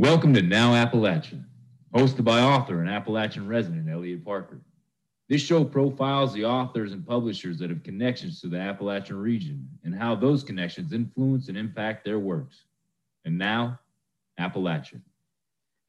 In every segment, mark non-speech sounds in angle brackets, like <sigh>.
Welcome to Now Appalachia, hosted by author and Appalachian resident Eliot Parker. This show profiles the authors and publishers that have connections to the Appalachian region and how those connections influence and impact their works. And now, Appalachia.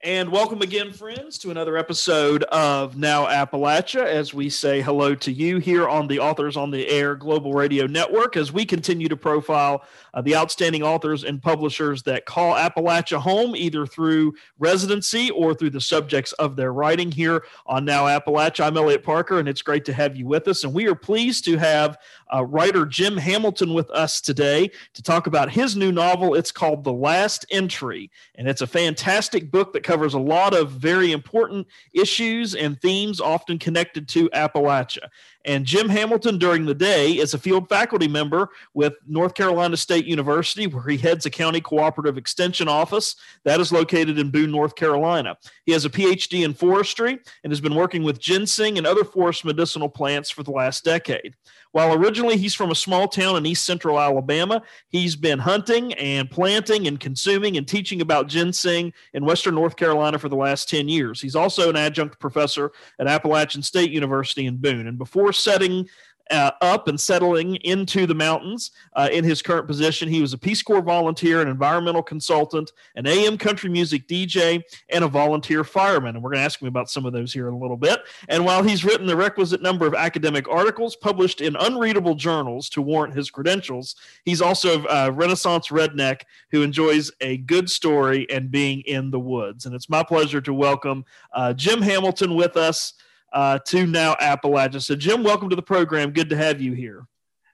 And welcome again, friends, to another episode of Now Appalachia as we say hello to you here on the Authors on the Air Global Radio Network as we continue to profile uh, the outstanding authors and publishers that call Appalachia home either through residency or through the subjects of their writing here on Now Appalachia. I'm Eliot Parker, and it's great to have you with us. And we are pleased to have uh, writer Jim Hamilton with us today to talk about his new novel. It's called The Last Entry, and it's a fantastic book that covers a lot of very important issues and themes often connected to Appalachia. And Jim Hamilton, during the day, is a field faculty member with North Carolina State University, where he heads a county cooperative extension office that is located in Boone, North Carolina. He has a PhD in forestry and has been working with ginseng and other forest medicinal plants for the last decade. While originally he's from a small town in east central Alabama, he's been hunting and planting and consuming and teaching about ginseng in western North Carolina for the last 10 years. He's also an adjunct professor at Appalachian State University in Boone. And before setting uh, up and settling into the mountains uh, in his current position. He was a Peace Corps volunteer, an environmental consultant, an AM country music DJ, and a volunteer fireman. And we're going to ask him about some of those here in a little bit. And while he's written the requisite number of academic articles published in unreadable journals to warrant his credentials, he's also a Renaissance redneck who enjoys a good story and being in the woods. And it's my pleasure to welcome uh, Jim Hamilton with us uh, to now Appalachia. So, Jim, welcome to the program. Good to have you here.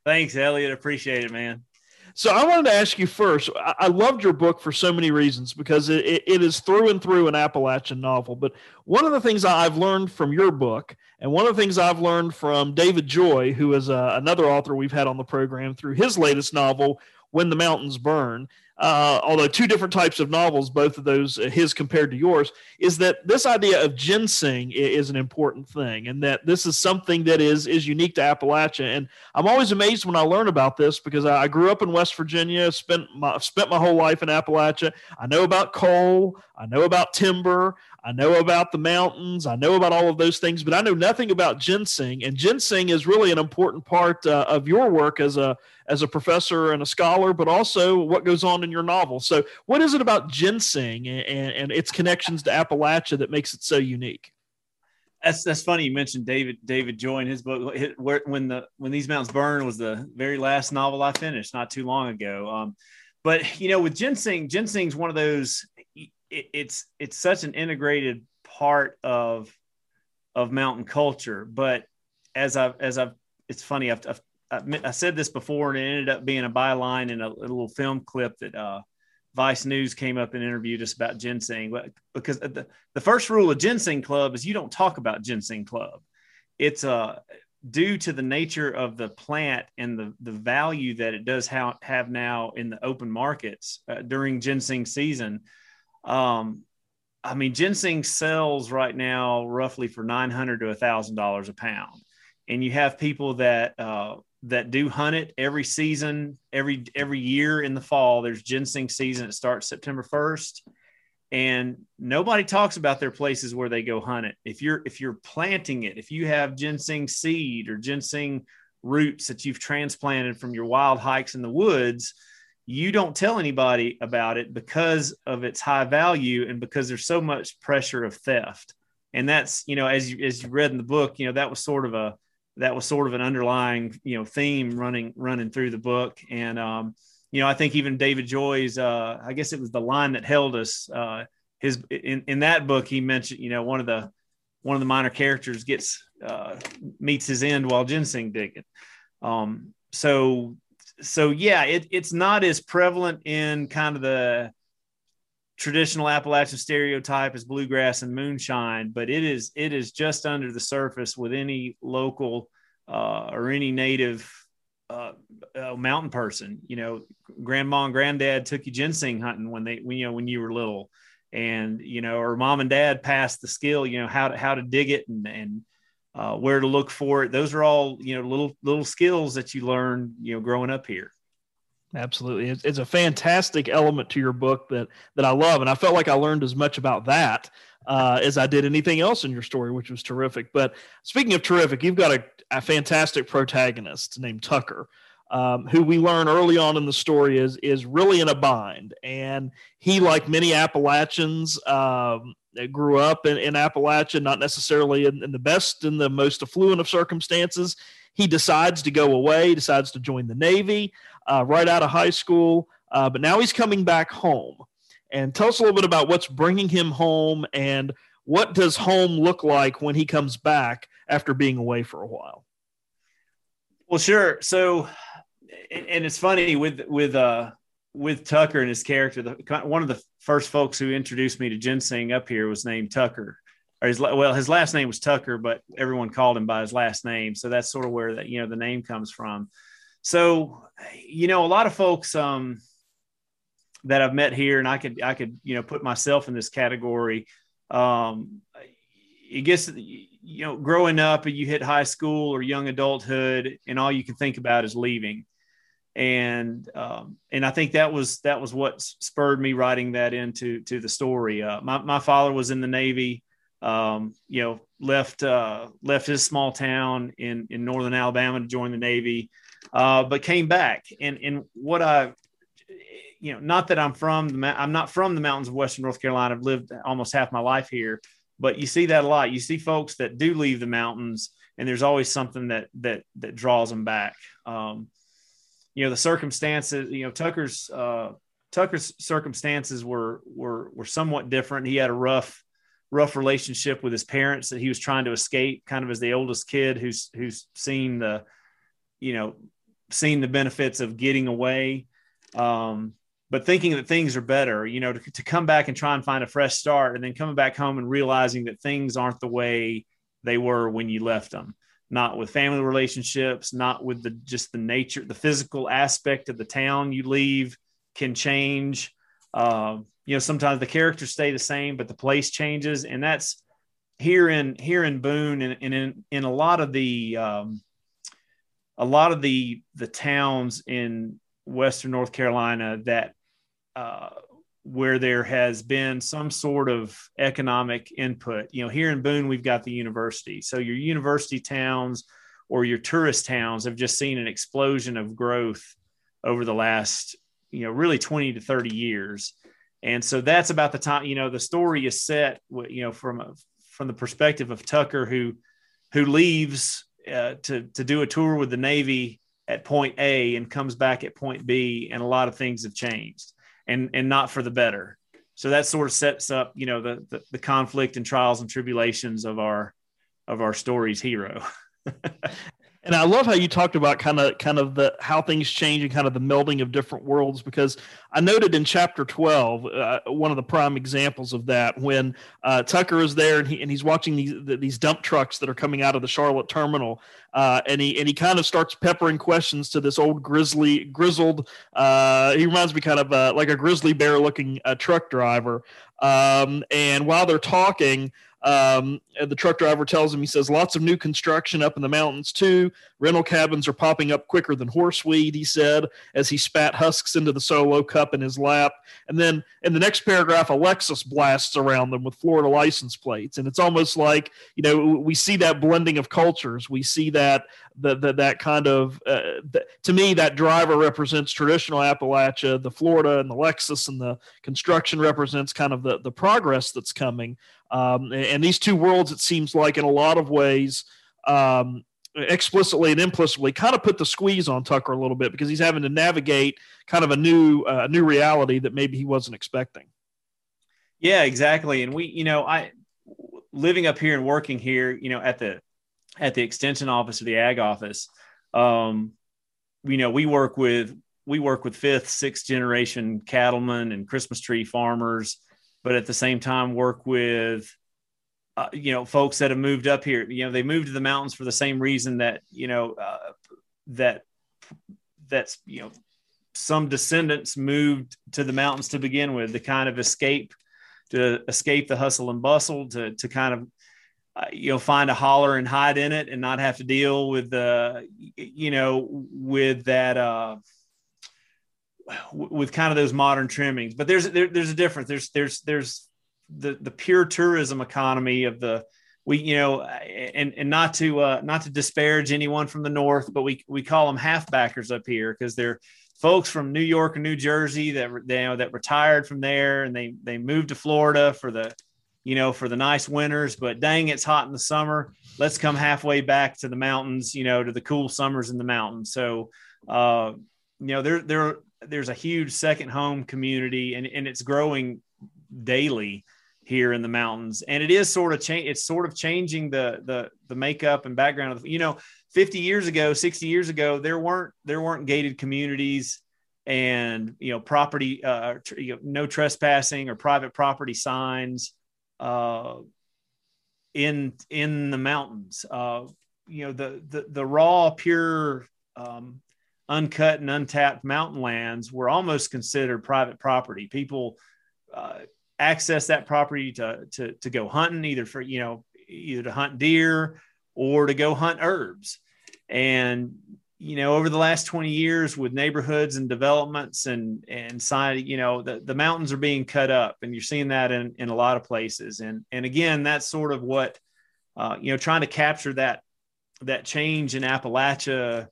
Thanks, Eliot. Appreciate it, man. So, I wanted to ask you first. I, I loved your book for so many reasons because it, it, it is through and through an Appalachian novel. But one of the things I've learned from your book, and one of the things I've learned from David Joy, who is uh, another author we've had on the program through his latest novel, When the Mountains Burn, uh, although two different types of novels, both of those, uh, his compared to yours, is that this idea of ginseng is an important thing, and that this is something that is is unique to Appalachia. And I'm always amazed when I learn about this because I, I grew up in West Virginia, spent my spent my whole life in Appalachia. I know about coal, I know about timber, I know about the mountains, I know about all of those things, but I know nothing about ginseng. And ginseng is really an important part uh, of your work as a as a professor and a scholar, but also what goes on in your novel. So, what is it about ginseng and, and its connections to Appalachia that makes it so unique? That's that's funny. You mentioned David David Joy in his book. When the when these mountains burn was the very last novel I finished not too long ago. Um, but you know, with ginseng, ginseng's one of those. It, it's it's such an integrated part of of mountain culture. But as I've as I've it's funny I've, I've I, said this before, and it ended up being a byline in a, a little film clip that uh, Vice News came up and interviewed us about ginseng. Because the, the first rule of Ginseng Club is you don't talk about Ginseng Club. It's uh, due to the nature of the plant and the, the value that it does ha- have now in the open markets uh, during ginseng season. Um, I mean, ginseng sells right now roughly for nine hundred to thousand dollars a pound, and you have people that uh, that do hunt it every season, every every year in the fall. There's ginseng season. It starts September 1st. And nobody talks about their places where they go hunt it. If you're if you're planting it, if you have ginseng seed or ginseng roots that you've transplanted from your wild hikes in the woods, you don't tell anybody about it because of its high value and because there's so much pressure of theft. And that's, you know, as you as you read in the book, you know, that was sort of a that was sort of an underlying you know theme running running through the book. And um, you know i think even david joy's uh, i guess it was the line that held us uh, his in, in that book he mentioned you know one of the one of the minor characters gets uh, meets his end while ginseng digging. Um, so so yeah it, it's not as prevalent in kind of the traditional Appalachian stereotype is bluegrass and moonshine, but it is it is just under the surface with any local uh, or any native uh, uh, mountain person. You know, grandma and granddad took you ginseng hunting when they when you know when you were little, and you know, or mom and dad passed the skill. You know how to how to dig it and and uh, where to look for it. Those are all you know little little skills that you learn you know growing up here. Absolutely, it's, it's a fantastic element to your book that that I love, and I felt like I learned as much about that uh, as I did anything else in your story, which was terrific. But speaking of terrific, you've got a, a fantastic protagonist named Tucker, um, who we learn early on in the story is is really in a bind, and he, like many Appalachians, um, grew up in, in Appalachia, not necessarily in, in the best and the most affluent of circumstances. He decides to go away, decides to join the Navy uh, right out of high school, uh, but now he's coming back home. And tell us a little bit about what's bringing him home and what does home look like when he comes back after being away for a while. Well, sure. So, and it's funny with with uh with Tucker and his character. The one of the first folks who introduced me to ginseng up here was named Tucker. Or his well, his last name was Tucker, but everyone called him by his last name. So that's sort of where that you know the name comes from. So, you know, a lot of folks um, that I've met here, and I could I could you know put myself in this category. Um, it gets you know growing up and you hit high school or young adulthood, and all you can think about is leaving. And um, and I think that was that was what spurred me writing that into to the story. Uh, my my father was in the Navy. Um, you know, left uh, left his small town in in northern Alabama to join the Navy uh, but came back. And and what I, you know, not that I'm from the I'm not from the mountains of Western North Carolina. I've lived almost half my life here, but you see that a lot. You see folks that do leave the mountains, and there's always something that that that draws them back. Um, you know, the circumstances. You know, Tucker's uh, Tucker's circumstances were were were somewhat different. He had a rough rough relationship with his parents that he was trying to escape kind of as the oldest kid who's who's seen the you know seen the benefits of getting away, um, but thinking that things are better, you know, to, to come back and try and find a fresh start and then coming back home and realizing that things aren't the way they were when you left them not with family relationships, not with the just the nature, the physical aspect of the town you leave can change. Uh, you know, sometimes the characters stay the same, but the place changes, and that's here in here in Boone and, and in in a lot of the um, a lot of the the towns in Western North Carolina that uh, where there has been some sort of economic input. You know, here in Boone, we've got the university. So your university towns or your tourist towns have just seen an explosion of growth over the last, you know, really 20 to 30 years. And so that's about the time, you know, the story is set, you know, from a, from the perspective of Tucker, who, who leaves uh, to to do a tour with the Navy at point A and comes back at point B, and a lot of things have changed, and and not for the better. So that sort of sets up, you know, the the, the conflict and trials and tribulations of our of our story's hero. <laughs> And I love how you talked about kind of kind of the how things change and kind of the melding of different worlds because I noted in chapter 12 uh, one of the prime examples of that when uh, Tucker is there and, he, and he's watching these these dump trucks that are coming out of the Charlotte terminal uh, and he and he kind of starts peppering questions to this old grizzly grizzled uh, he reminds me kind of uh, like a grizzly bear looking uh, truck driver. Um, and while they're talking um, the truck driver tells him, he says, lots of new construction up in the mountains too. Rental cabins are popping up quicker than horseweed, he said, as he spat husks into the solo cup in his lap. And then in the next paragraph, a Lexus blasts around them with Florida license plates. And it's almost like, you know, we see that blending of cultures. We see that, the, the that kind of, uh, the, to me, that driver represents traditional Appalachia, the Florida and the Lexus and the construction represents kind of the, the progress that's coming. Um, and these two worlds, it seems like, in a lot of ways, um, explicitly and implicitly, kind of put the squeeze on Tucker a little bit because he's having to navigate kind of a new uh, new reality that maybe he wasn't expecting. Yeah, exactly. And we, you know, I living up here and working here, you know, at the at the extension office or the ag office, um, you know, we work with we work with fifth, sixth generation cattlemen and Christmas tree farmers but at the same time work with uh, you know folks that have moved up here. You know they moved to the mountains for the same reason that you know uh, that that's you know some descendants moved to the mountains to begin with to kind of escape to escape the hustle and bustle to to kind of uh, you know find a holler and hide in it and not have to deal with the you know with that uh with kind of those modern trimmings. But there's there, there's a difference. There's there's there's the the pure tourism economy of the we you know and and not to uh, not to disparage anyone from the north, but we we call them halfbackers up here because they're folks from New York and New Jersey that you know that retired from there and they they moved to Florida for the you know for the nice winters but dang it's hot in the summer let's come halfway back to the mountains you know to the cool summers in the mountains so uh you know there there there's a huge second home community and and it's growing daily here in the mountains. And it is sort of change it's sort of changing the the the makeup and background of the, you know 50 years ago 60 years ago there weren't there weren't gated communities and you know property uh you know, no trespassing or private property signs uh in in the mountains. Uh you know the the, the raw pure um uncut and untapped mountain lands were almost considered private property people uh, access that property to, to, to go hunting, either for, you know, either to hunt deer or to go hunt herbs. And, you know, over the last 20 years with neighborhoods and developments and, and side, you know, the, the mountains are being cut up and you're seeing that in, in a lot of places. And, and again, that's sort of what, uh, you know, trying to capture that, that change in Appalachia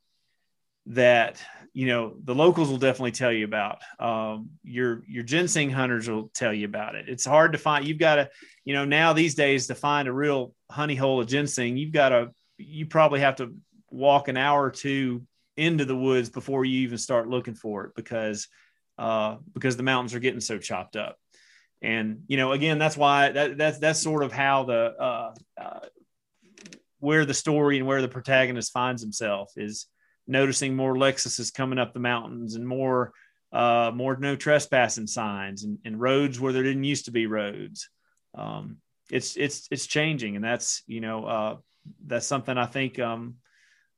that you know the locals will definitely tell you about. Um, your your ginseng hunters will tell you about it. It's hard to find you've got to you know now these days to find a real honey hole of ginseng you've got to you probably have to walk an hour or two into the woods before you even start looking for it because uh, because the mountains are getting so chopped up. And you know again that's why that that's that's sort of how the uh, uh, where the story and where the protagonist finds himself is noticing more Lexuses coming up the mountains and more uh, more no trespassing signs and, and, roads where there didn't used to be roads. Um, it's it's it's changing, and that's you know uh, that's something I think um,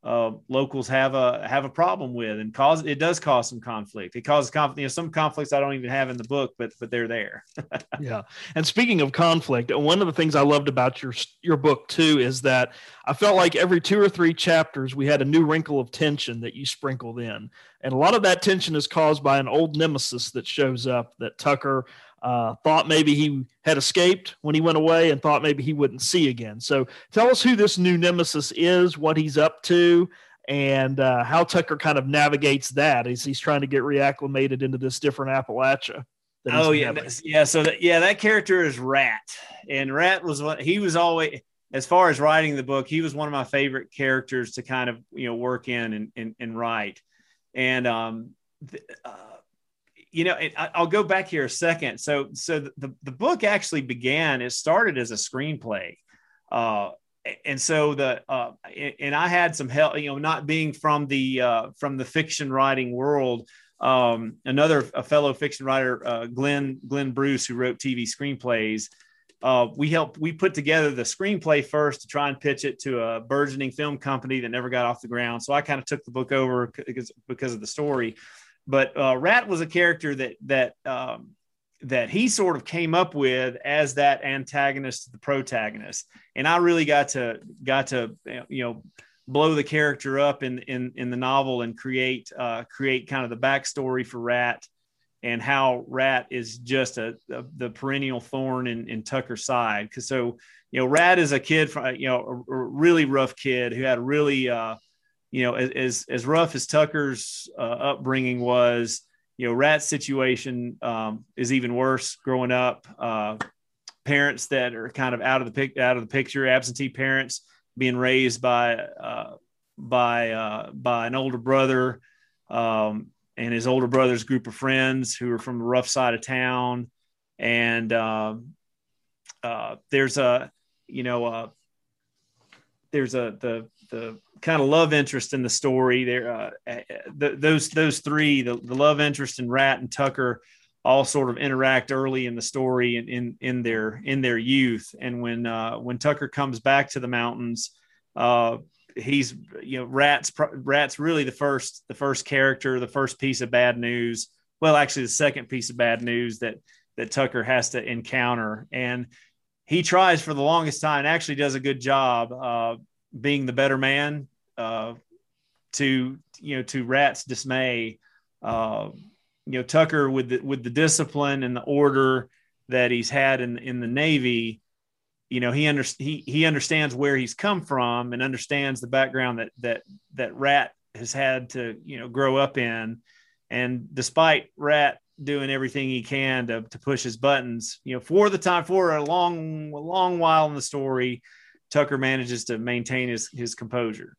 uh, locals have a have a problem with, and cause it does cause some conflict. It causes conflict. You know, some conflicts I don't even have in the book, but but they're there. <laughs> yeah. And speaking of conflict, one of the things I loved about your your book too is that I felt like every two or three chapters we had a new wrinkle of tension that you sprinkled in, and a lot of that tension is caused by an old nemesis that shows up that Tucker uh, thought maybe he had escaped when he went away and thought maybe he wouldn't see again. So tell us who this new nemesis is, what he's up to, and uh, how Tucker kind of navigates that as he's trying to get reacclimated into this different Appalachia. Oh yeah, yeah. So that, yeah, that character is Rat, and Rat was what he was always. As far as writing the book, he was one of my favorite characters to kind of you know work in and and, and write. And um, uh, you know, I'll go back here a second. So, so the, the book actually began, it started as a screenplay. Uh, and so the, uh, and I had some help, you know, not being from the, uh, from the fiction writing world. Um, another, fellow fiction writer, uh, Glenn, Glenn Bruce, who wrote TV screenplays, uh, we helped we put together the screenplay first to try and pitch it to a burgeoning film company that never got off the ground so i kind of took the book over because because of the story but uh, Rat was a character that that um, that he sort of came up with as that antagonist to the protagonist, and I really got to got to you know blow the character up in in in the novel and create uh, create kind of the backstory for Rat and how Rat is just a, a the perennial thorn in, in Tucker's side. Because so you know, Rat is a kid from you know a, a really rough kid who had really uh, you know, as as rough as Tucker's uh, upbringing was, you know, Rat's situation um, is even worse. Growing up, uh, parents that are kind of out of the pic- out of the picture, absentee parents being raised by uh, by uh, by an older brother um, and his older brother's group of friends who are from the rough side of town, and um, uh, there's a you know uh, there's a the the kind of love interest in the story. There, uh, those those three, the, the love interest in Rat and Tucker, all sort of interact early in the story and in, in their in their youth. And when uh, when Tucker comes back to the mountains, uh, he's you know Rat's Rat's really the first the first character, the first piece of bad news. Well, actually, the second piece of bad news that that Tucker has to encounter and. He tries for the longest time, actually does a good job uh, being the better man uh, to you know to Rat's dismay. Uh, you know Tucker with the with the discipline and the order that he's had in in the Navy, you know he under, he he understands where he's come from and understands the background that that that Rat has had to you know grow up in, and despite Rat doing everything he can to to push his buttons, you know for the time for a long long while in the story, Tucker manages to maintain his his composure.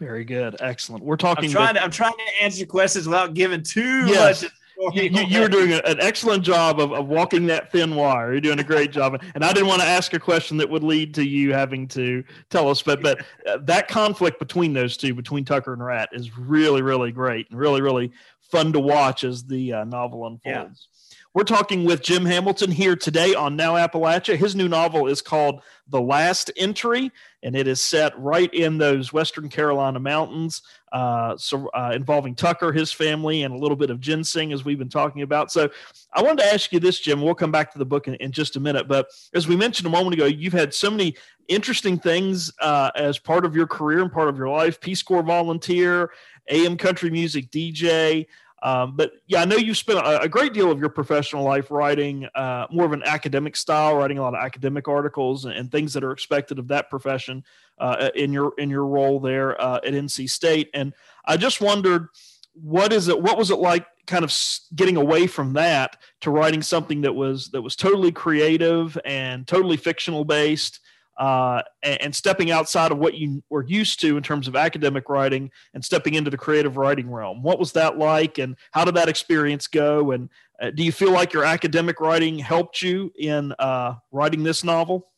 Very good. Excellent. We're talking. I'm trying, to, I'm trying to answer questions without giving too yes. much. You, you, you, were doing an excellent job of, of walking that thin wire. You're doing a great job. And I didn't want to ask a question that would lead to you having to tell us, but but uh, that conflict between those two, between Tucker and Rat, is really really great and really really fun to watch as the uh, novel unfolds. Yeah. We're talking with Jim Hamilton here today on Now Appalachia. His new novel is called The Last Entry, and it is set right in those Western Carolina mountains, uh, so, uh, involving Tucker, his family, and a little bit of ginseng, as we've been talking about. So I wanted to ask you this, Jim. We'll come back to the book in, in just a minute. But as we mentioned a moment ago, you've had so many interesting things uh, as part of your career and part of your life Peace Corps volunteer, AM country music DJ. Um, but yeah, I know you spent a, a, great deal of your professional life writing uh, more of an academic style, writing a lot of academic articles and, and things that are expected of that profession uh, in your in your role there uh, at NC State. And I just wondered, what is it? What was it like, kind of getting away from that to writing something that was that was totally creative and totally fictional based? Uh, and, stepping outside of what you were used to in terms of academic writing and stepping into the creative writing realm. What was that like, and how did that experience go? And uh, do you feel like your academic writing helped you in uh, writing this novel?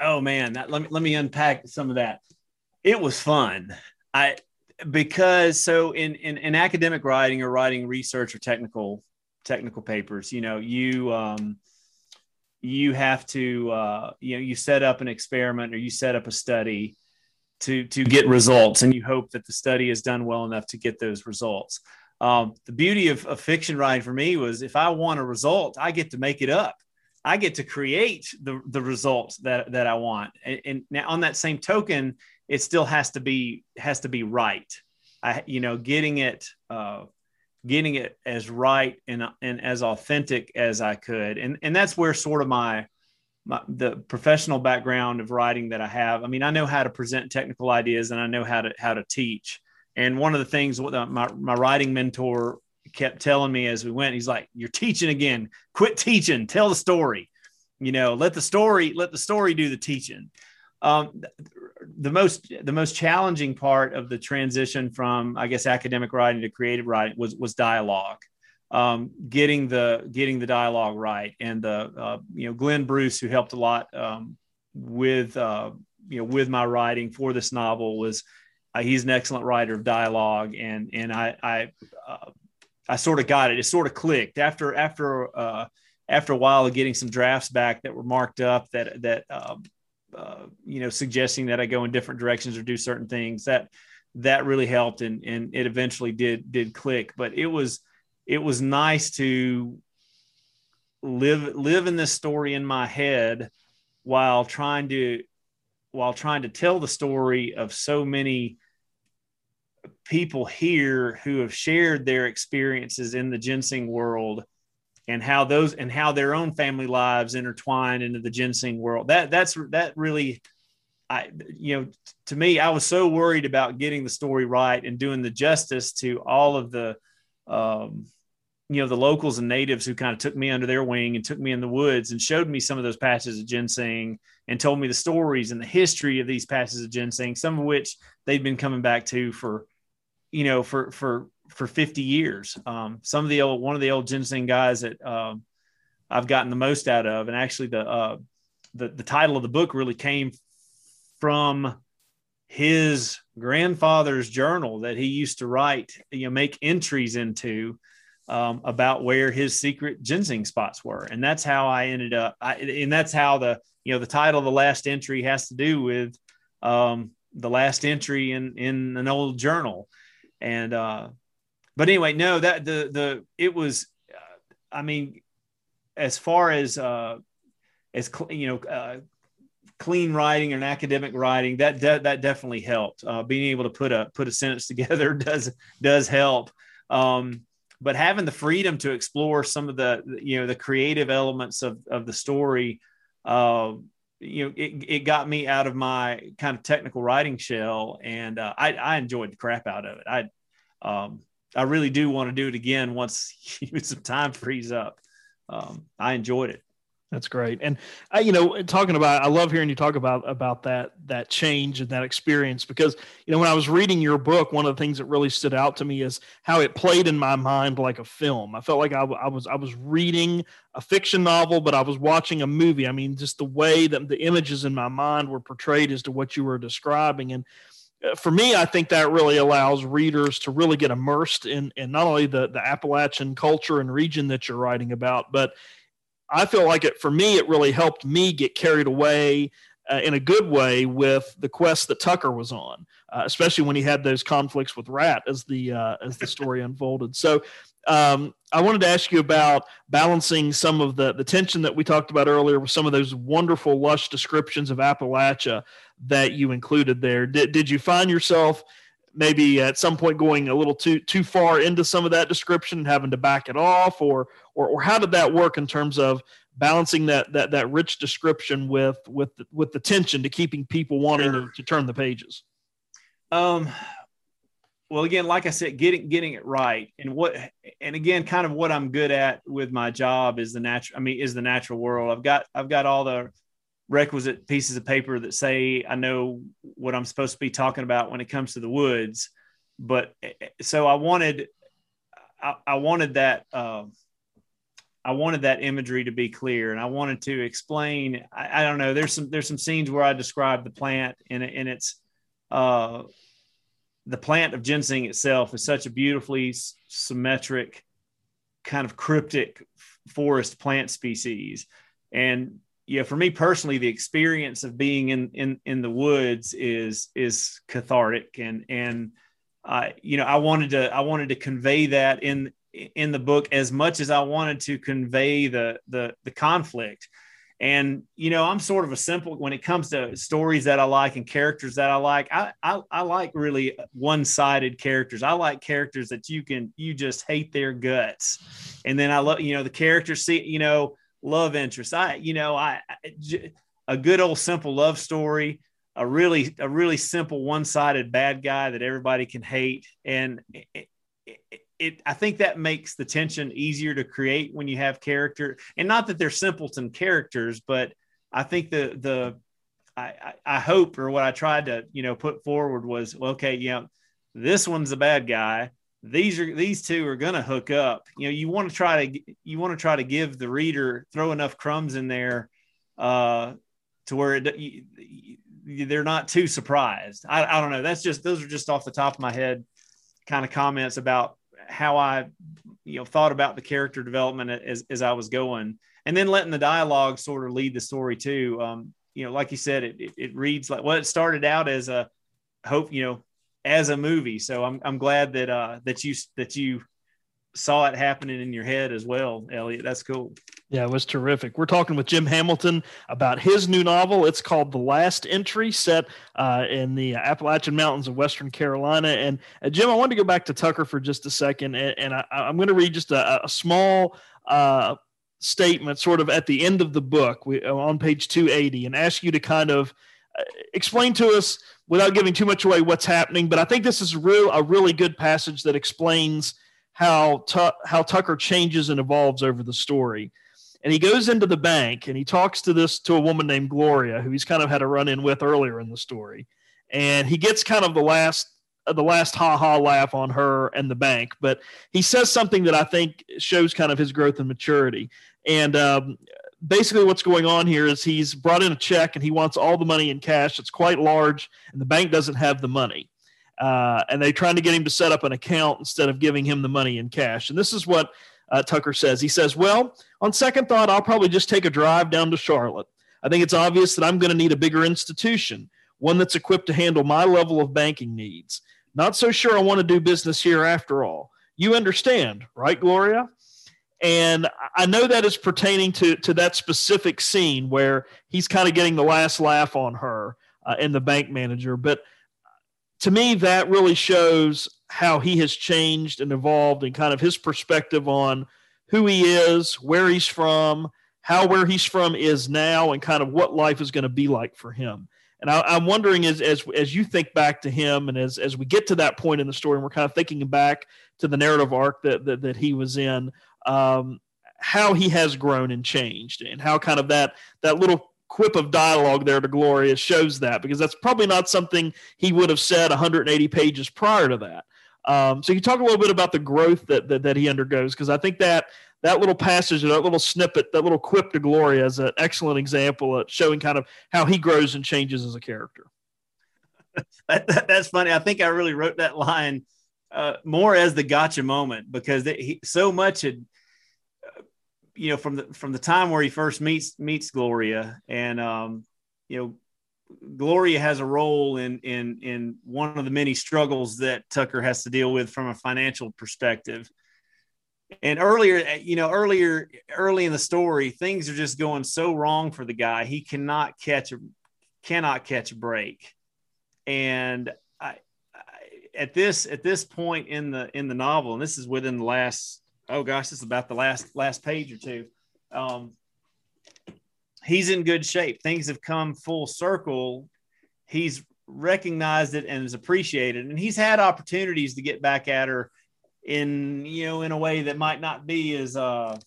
Oh man, that, let me let me unpack some of that. It was fun. I because so in, in in academic writing or writing research or technical technical papers, you know, you um, you have to uh, you know you set up an experiment or you set up a study to to get results and you hope that the study is done well enough to get those results. Um, the beauty of, of fiction writing for me was if i want a result i get to make it up. I get to create the the result that that i want. And, and now on that same token it still has to be has to be right. I you know getting it uh, getting it as right and, and as authentic as I could. And, and that's where sort of my, my, the professional background of writing that I have. I mean, I know how to present technical ideas and I know how to, how to teach. And one of the things what uh, my, my writing mentor kept telling me as we went, he's like, you're teaching again, quit teaching, tell the story, you know, let the story, let the story do the teaching. Um, the most the most challenging part of the transition from I guess academic writing to creative writing was was dialogue. Um, getting the getting the dialogue right, and the uh, you know Glenn Bruce, who helped a lot um, with uh, you know with my writing for this novel, was uh, he's an excellent writer of dialogue, and and I I uh, I sort of got it. It sort of clicked after after uh, after a while of getting some drafts back that were marked up that that um, uh, you know, suggesting that I go in different directions or do certain things. That that really helped, and and it eventually did did click. But it was it was nice to live live in this story in my head while trying to while trying to tell the story of so many people here who have shared their experiences in the ginseng world and how those and how their own family lives intertwine into the ginseng world. That that's that really I you know to me I was so worried about getting the story right and doing the justice to all of the um, you know the locals and natives who kind of took me under their wing and took me in the woods and showed me some of those patches of ginseng and told me the stories and the history of these patches of ginseng some of which they've been coming back to for you know for for for 50 years. Um, some of the old, one of the old ginseng guys that um, I've gotten the most out of, and actually the, uh, the, the title of the book really came from his grandfather's journal that he used to write, you know, make entries into um, about where his secret ginseng spots were. And that's how I ended up. I, and that's how the, you know, the title of the last entry has to do with um, the last entry in, in an old journal. And, uh, but anyway, no, that the the it was, uh, I mean, as far as uh, as cl- you know, uh, clean writing and academic writing, that de- that definitely helped. Uh, being able to put a put a sentence <laughs> together does does help. Um, but having the freedom to explore some of the you know the creative elements of of the story uh, you know it, it got me out of my kind of technical writing shell and uh, I, I enjoyed the crap out of it i um, i really do want to do it again once <laughs> some time frees up um, i enjoyed it that's great. And I, you know, talking about, I love hearing you talk about, about that, that change and that experience, because, you know, when I was reading your book, one of the things that really stood out to me is how it played in my mind like a film. I felt like I, I was, I was reading a fiction novel, but I was watching a movie. I mean, just the way that the images in my mind were portrayed as to what you were describing. And, uh, for me, I think that really allows readers to really get immersed in, in not only the, the Appalachian culture and region that you're writing about, but I feel like it for me, it really helped me get carried away uh, in a good way with the quest that Tucker was on, uh, especially when he had those conflicts with Rat as the uh, as the story <laughs> unfolded. So um, I wanted to ask you about balancing some of the the tension that we talked about earlier with some of those wonderful, lush descriptions of Appalachia that you included there. Did did you find yourself maybe at some point going a little too too far into some of that description and having to back it off or or, or how did that work in terms of balancing that that that rich description with with the, with the tension to keeping people wanting sure. to, to turn the pages um well again like i said getting getting it right and what and again kind of what i'm good at with my job is the natural i mean is the natural world i've got i've got all the requisite pieces of paper that say I know what I'm supposed to be talking about when it comes to the woods. But so I wanted, I, I wanted that, uh, I wanted that imagery to be clear, and I wanted to explain. I, I, don't know. There's some there's some scenes where I describe the plant, and and it's uh, the plant of ginseng itself is such a beautifully symmetric, kind of cryptic forest plant species, and yeah, for me personally, the experience of being in in in the woods is is cathartic, and and uh, you know, I wanted to I wanted to convey that in in the book as much as I wanted to convey the the the conflict. And you know, I'm sort of a simple when it comes to stories that I like and characters that I like. I I, I like really one-sided characters. I like characters that you can you just hate their guts, and then I love you know the characters see you know love interest. I, you know, I, a good old simple love story, a really, a really simple one sided bad guy that everybody can hate. And it, it, it, I think that makes the tension easier to create when you have character and not that they're simpleton characters, but I think the, the, I, I hope or what I tried to, you know, put forward was, well, okay, you know, this one's a bad guy. These are these two are to hook up. You know you want to try to you want to try to give the reader throw enough crumbs in there uh to where it, you, they're not too surprised. I, I don't know. That's just those are just off the top of my head kind of comments about how i you know thought about the character development as, as i was going and then letting the dialogue sort of lead the story too um you know like you said it, it, it reads like well it started out as a hope you know as a movie. So I'm I'm glad that uh that you that you saw it happening in your head as well, Eliot. That's cool. Yeah, it was terrific. We're talking with Jim Hamilton about his new novel. It's called The Last Entry, set uh, in the Appalachian Mountains of Western Carolina. And uh, Jim, I wanted to go back to Tucker for just a second, and, and I, am going to read just a, a small uh, statement, sort of at the end of the book, we, on page 280, and ask you to kind of uh, explain to us without giving too much away what's happening. But I think this is real a really good passage that explains how how Tucker changes and evolves over the story. And he goes into the bank and he talks to this to a woman named Gloria, who he's kind of had a run in with earlier in the story. And he gets kind of the last uh, the last ha ha laugh on her and the bank, but he says something that I think shows kind of his growth and maturity. And um, basically what's going on here is he's brought in a check and he wants all the money in cash. It's quite large, and the bank doesn't have the money. Uh, and they're trying to get him to set up an account instead of giving him the money in cash. And this is what uh, Tucker says. He says, Well, on second thought, I'll probably just take a drive down to Charlotte. I think it's obvious that I'm going to need a bigger institution, one that's equipped to handle my level of banking needs. Not so sure I want to do business here after all. You understand, right, Gloria? And I know that is pertaining to, to that specific scene where he's kind of getting the last laugh on her uh, and the bank manager. But to me, that really shows how he has changed and evolved and kind of his perspective on who he is, where he's from, how where he's from is now, and kind of what life is going to be like for him. And I, am wondering as, as as you think back to him, and as as we get to that point in the story, and we're kind of thinking back to the narrative arc that that, that he was in, um, how he has grown and changed, and how kind of that that little quip of dialogue there to Gloria shows that because that's probably not something he would have said 180 pages prior to that. Um, so you talk a little bit about the growth that that, that he undergoes because I think that that little passage, that little snippet, that little quip to Gloria is an excellent example of showing kind of how he grows and changes as a character. <laughs> that, that, that's funny. I think I really wrote that line uh, more as the gotcha moment because it, he, so much had, you know, from the from the time where he first meets meets Gloria, and um, you know, Gloria has a role in in in one of the many struggles that Tucker has to deal with from a financial perspective. And earlier you know earlier early in the story things are just going so wrong for the guy. He cannot catch a cannot catch a break. And I, I, at this at this point in the in the novel and this is within the last oh gosh this is about the last last page or two. Um he's in good shape. Things have come full circle. He's recognized it and is appreciated. And he's had opportunities to get back at her in you know in a way that might not be as uh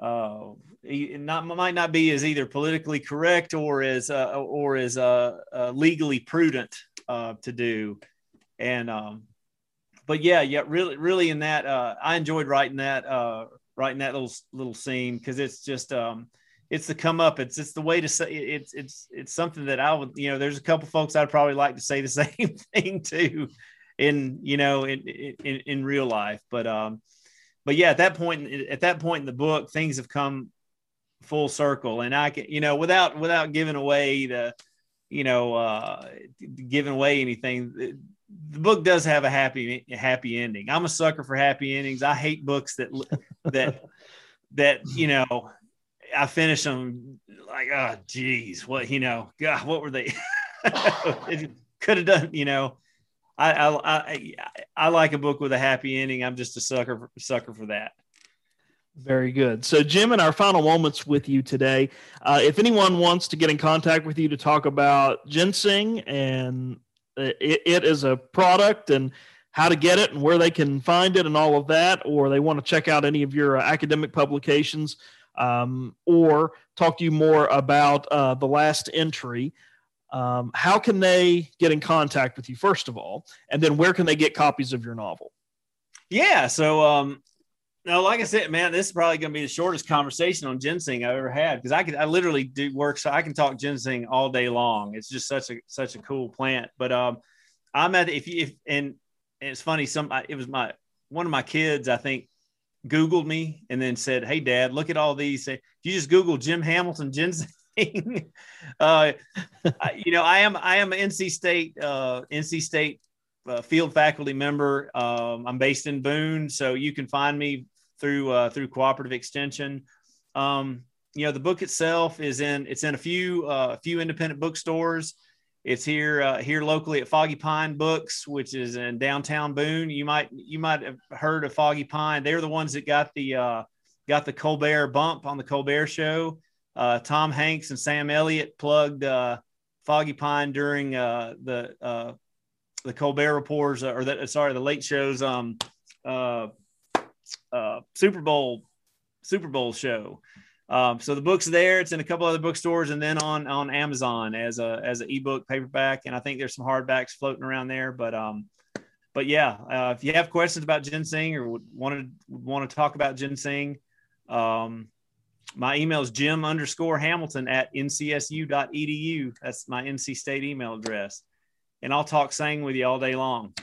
uh not might not be as either politically correct or as uh, or as uh, uh, legally prudent uh, to do. And um but yeah yeah really really in that uh i enjoyed writing that uh writing that little little scene because it's just um it's the come up it's it's the way to say it's it's it's something that i would you know there's a couple folks i'd probably like to say the <laughs> same thing to in you know in in, in real life but um but yeah at that point at that point in the book things have come full circle and i can you know without without giving away the you know uh giving away anything the book does have a happy happy ending i'm a sucker for happy endings i hate books that that <laughs> that you know i finish them like oh geez what you know god what were they <laughs> could have done you know I, I, I I like a book with a happy ending. I'm just a sucker sucker for that. Very good. So, Jim, in our final moments with you today, uh, if anyone wants to get in contact with you to talk about ginseng and it, it is a product and how to get it and where they can find it and all of that, or they want to check out any of your uh, academic publications um, or talk to you more about uh, the last entry, um, how can they get in contact with you first of all? And then where can they get copies of your novel? Yeah so um no like i said man this is probably going to be the shortest conversation on ginseng i've ever had because i could i literally do work so i can talk ginseng all day long it's just such a such a cool plant but um i'm at if you if and, and it's funny some it was my one of my kids i think googled me and then said hey dad look at all these If you just google jim hamilton ginseng <laughs> uh, you know, I am I am an NC State uh, NC State uh, field faculty member. Um, I'm based in Boone, so you can find me through uh, through Cooperative Extension. Um, you know, the book itself is in it's in a few uh, a few independent bookstores. It's here uh, here locally at Foggy Pine Books, which is in downtown Boone. You might you might have heard of Foggy Pine. They're the ones that got the uh, got the Colbert bump on the Colbert Show. Uh, Tom Hanks and Sam Elliott plugged uh, Foggy Pine during uh, the uh, the Colbert Reports, uh, or the sorry the Late Show's um, uh, Super Bowl Super Bowl show. Um, so the book's there. It's in a couple other bookstores and then on on Amazon as a as an ebook paperback. And I think there's some hardbacks floating around there. But um, but yeah, if you have questions about ginseng or want to want to talk about ginseng, um, my email is jim underscore hamilton at ncsu.edu. That's my NC State email address. And I'll talk sang with you all day long.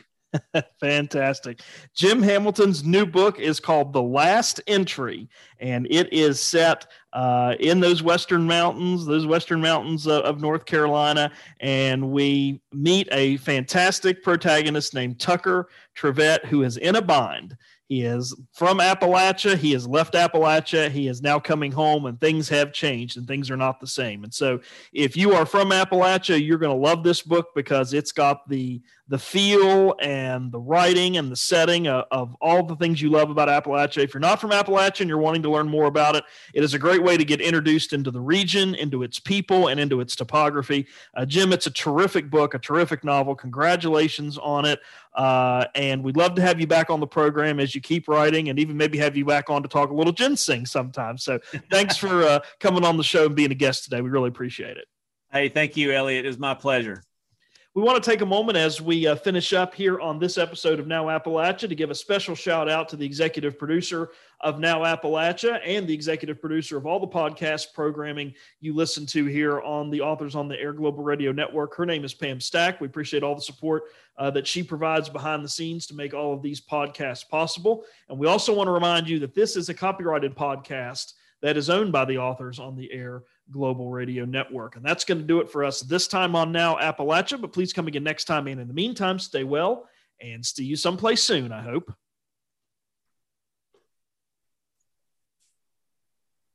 <laughs> Fantastic. Jim Hamilton's new book is called The Last Entry, and it is set uh, in those Western mountains, those Western mountains uh, of North Carolina. And we meet a fantastic protagonist named Tucker Trivette, who is in a bind He is from Appalachia. He has left Appalachia. He is now coming home, and things have changed and things are not the same. And so, if you are from Appalachia, you're going to love this book because it's got the the feel and the writing and the setting of, of, all the things you love about Appalachia. If you're not from Appalachia and you're wanting to learn more about it, it is a great way to get introduced into the region, into its people, and into its topography. Uh, Jim, it's a terrific book, a terrific novel. Congratulations on it. Uh, and we'd love to have you back on the program as you keep writing and even maybe have you back on to talk a little ginseng sometime. So <laughs> thanks for uh, coming on the show and being a guest today. We really appreciate it. Hey, thank you, Eliot. It was my pleasure. We want to take a moment as we uh, finish up here on this episode of Now Appalachia to give a special shout out to the executive producer of Now Appalachia and the executive producer of all the podcast programming you listen to here on the Authors on the Air Global Radio Network. Her name is Pam Stack. We appreciate all the support uh, that she provides behind the scenes to make all of these podcasts possible. And we also want to remind you that this is a copyrighted podcast that is owned by the Authors on the Air Global Radio Network. And that's going to do it for us this time on Now Appalachia. But please come again next time. And in the meantime, stay well and see you someplace soon, I hope.